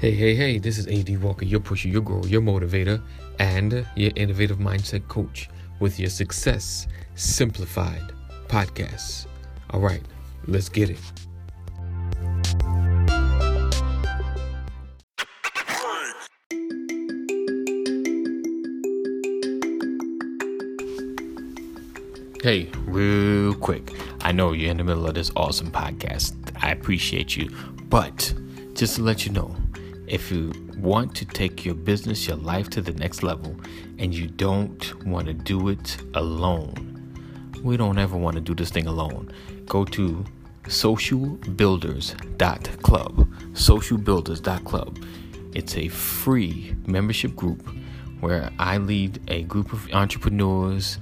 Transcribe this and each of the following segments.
Hey, hey, hey, this is AD Walker, your pusher, your grower, your motivator, and your innovative mindset coach with your Success Simplified podcast. All right, let's get it. Hey, real quick. I know you're in the middle of this awesome podcast. I appreciate you. But just to let you know, if you want to take your business, your life to the next level, and you don't want to do it alone, we don't ever want to do this thing alone. Go to socialbuilders.club. Socialbuilders.club. It's a free membership group where I lead a group of entrepreneurs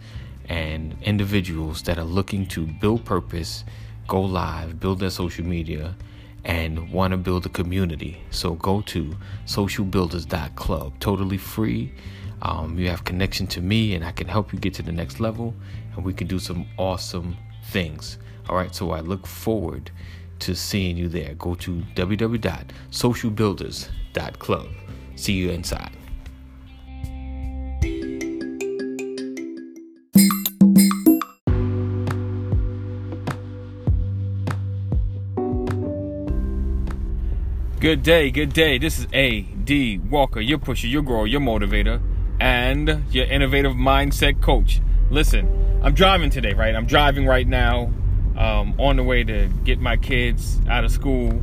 and individuals that are looking to build purpose, go live, build their social media, and want to build a community. So go to socialbuilders.club, totally free. Um, you have connection to me, and I can help you get to the next level, and we can do some awesome things. All right, so I look forward to seeing you there. Go to www.socialbuilders.club. See you inside. Good day, good day. This is A.D. Walker, your pusher, your grower, your motivator, and your innovative mindset coach. Listen, I'm driving today, right? I'm driving right now um, on the way to get my kids out of school.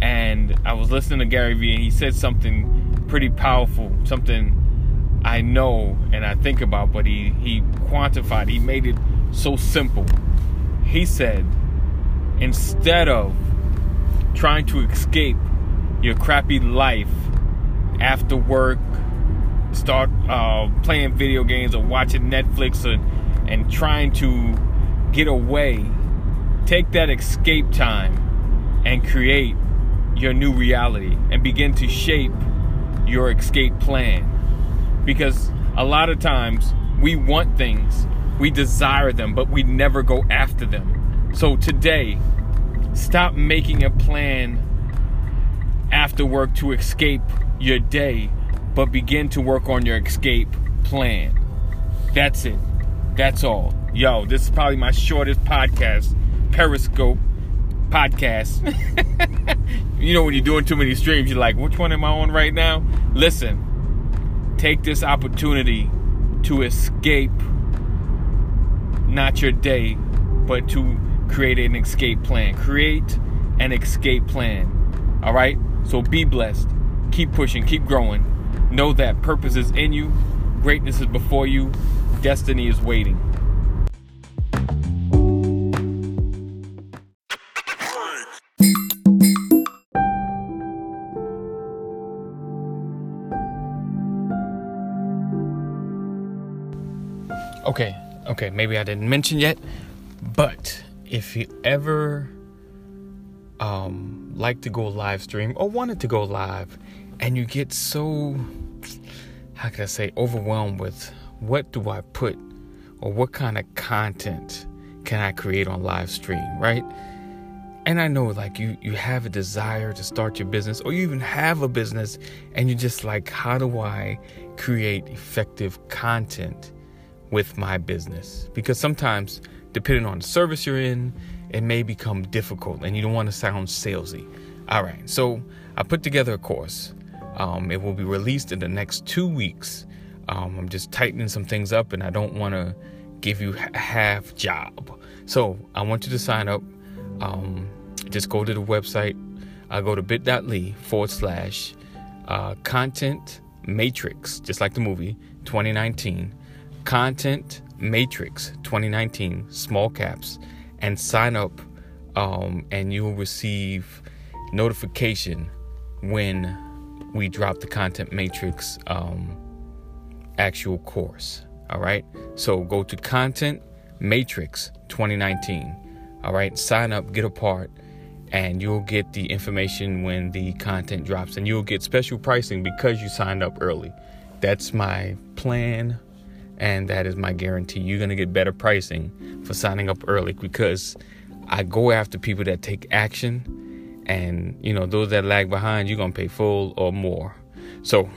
And I was listening to Gary Vee, and he said something pretty powerful, something I know and I think about, but he, he quantified, he made it so simple. He said, instead of trying to escape your crappy life after work, start uh, playing video games or watching Netflix and, and trying to get away, take that escape time and create your new reality and begin to shape your escape plan. Because a lot of times we want things, we desire them, but we never go after them. So today, stop making a plan after work to escape your day, but begin to work on your escape plan. That's it. That's all. Yo, this is probably my shortest podcast, Periscope podcast. you know, when you're doing too many streams, you're like, which one am I on right now? Listen, take this opportunity to escape not your day, but to create an escape plan. Create an escape plan. All right? So be blessed. Keep pushing, keep growing. Know that purpose is in you, greatness is before you, destiny is waiting. Okay, okay, maybe I didn't mention yet, but if you ever um, like to go live stream or wanted to go live, and you get so, how can I say, overwhelmed with what do I put or what kind of content can I create on live stream, right? And I know like you you have a desire to start your business or you even have a business and you're just like how do I create effective content with my business? Because sometimes depending on the service you're in, it may become difficult and you don't want to sound salesy. All right, so I put together a course. Um, it will be released in the next two weeks. Um, I'm just tightening some things up and I don't want to give you a half job. So I want you to sign up. Um, just go to the website. I go to bit.ly forward slash uh, content matrix, just like the movie 2019. Content matrix 2019, small caps, and sign up. Um, and you'll receive notification when we drop the content matrix um, actual course. All right. So go to content matrix 2019. All right. Sign up, get a part, and you'll get the information when the content drops, and you'll get special pricing because you signed up early. That's my plan, and that is my guarantee. You're going to get better pricing for signing up early because I go after people that take action And you know, those that lag behind, you're gonna pay full or more. So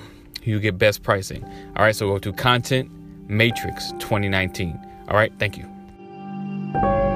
you get best pricing. All right, so go to Content Matrix 2019. All right, thank you.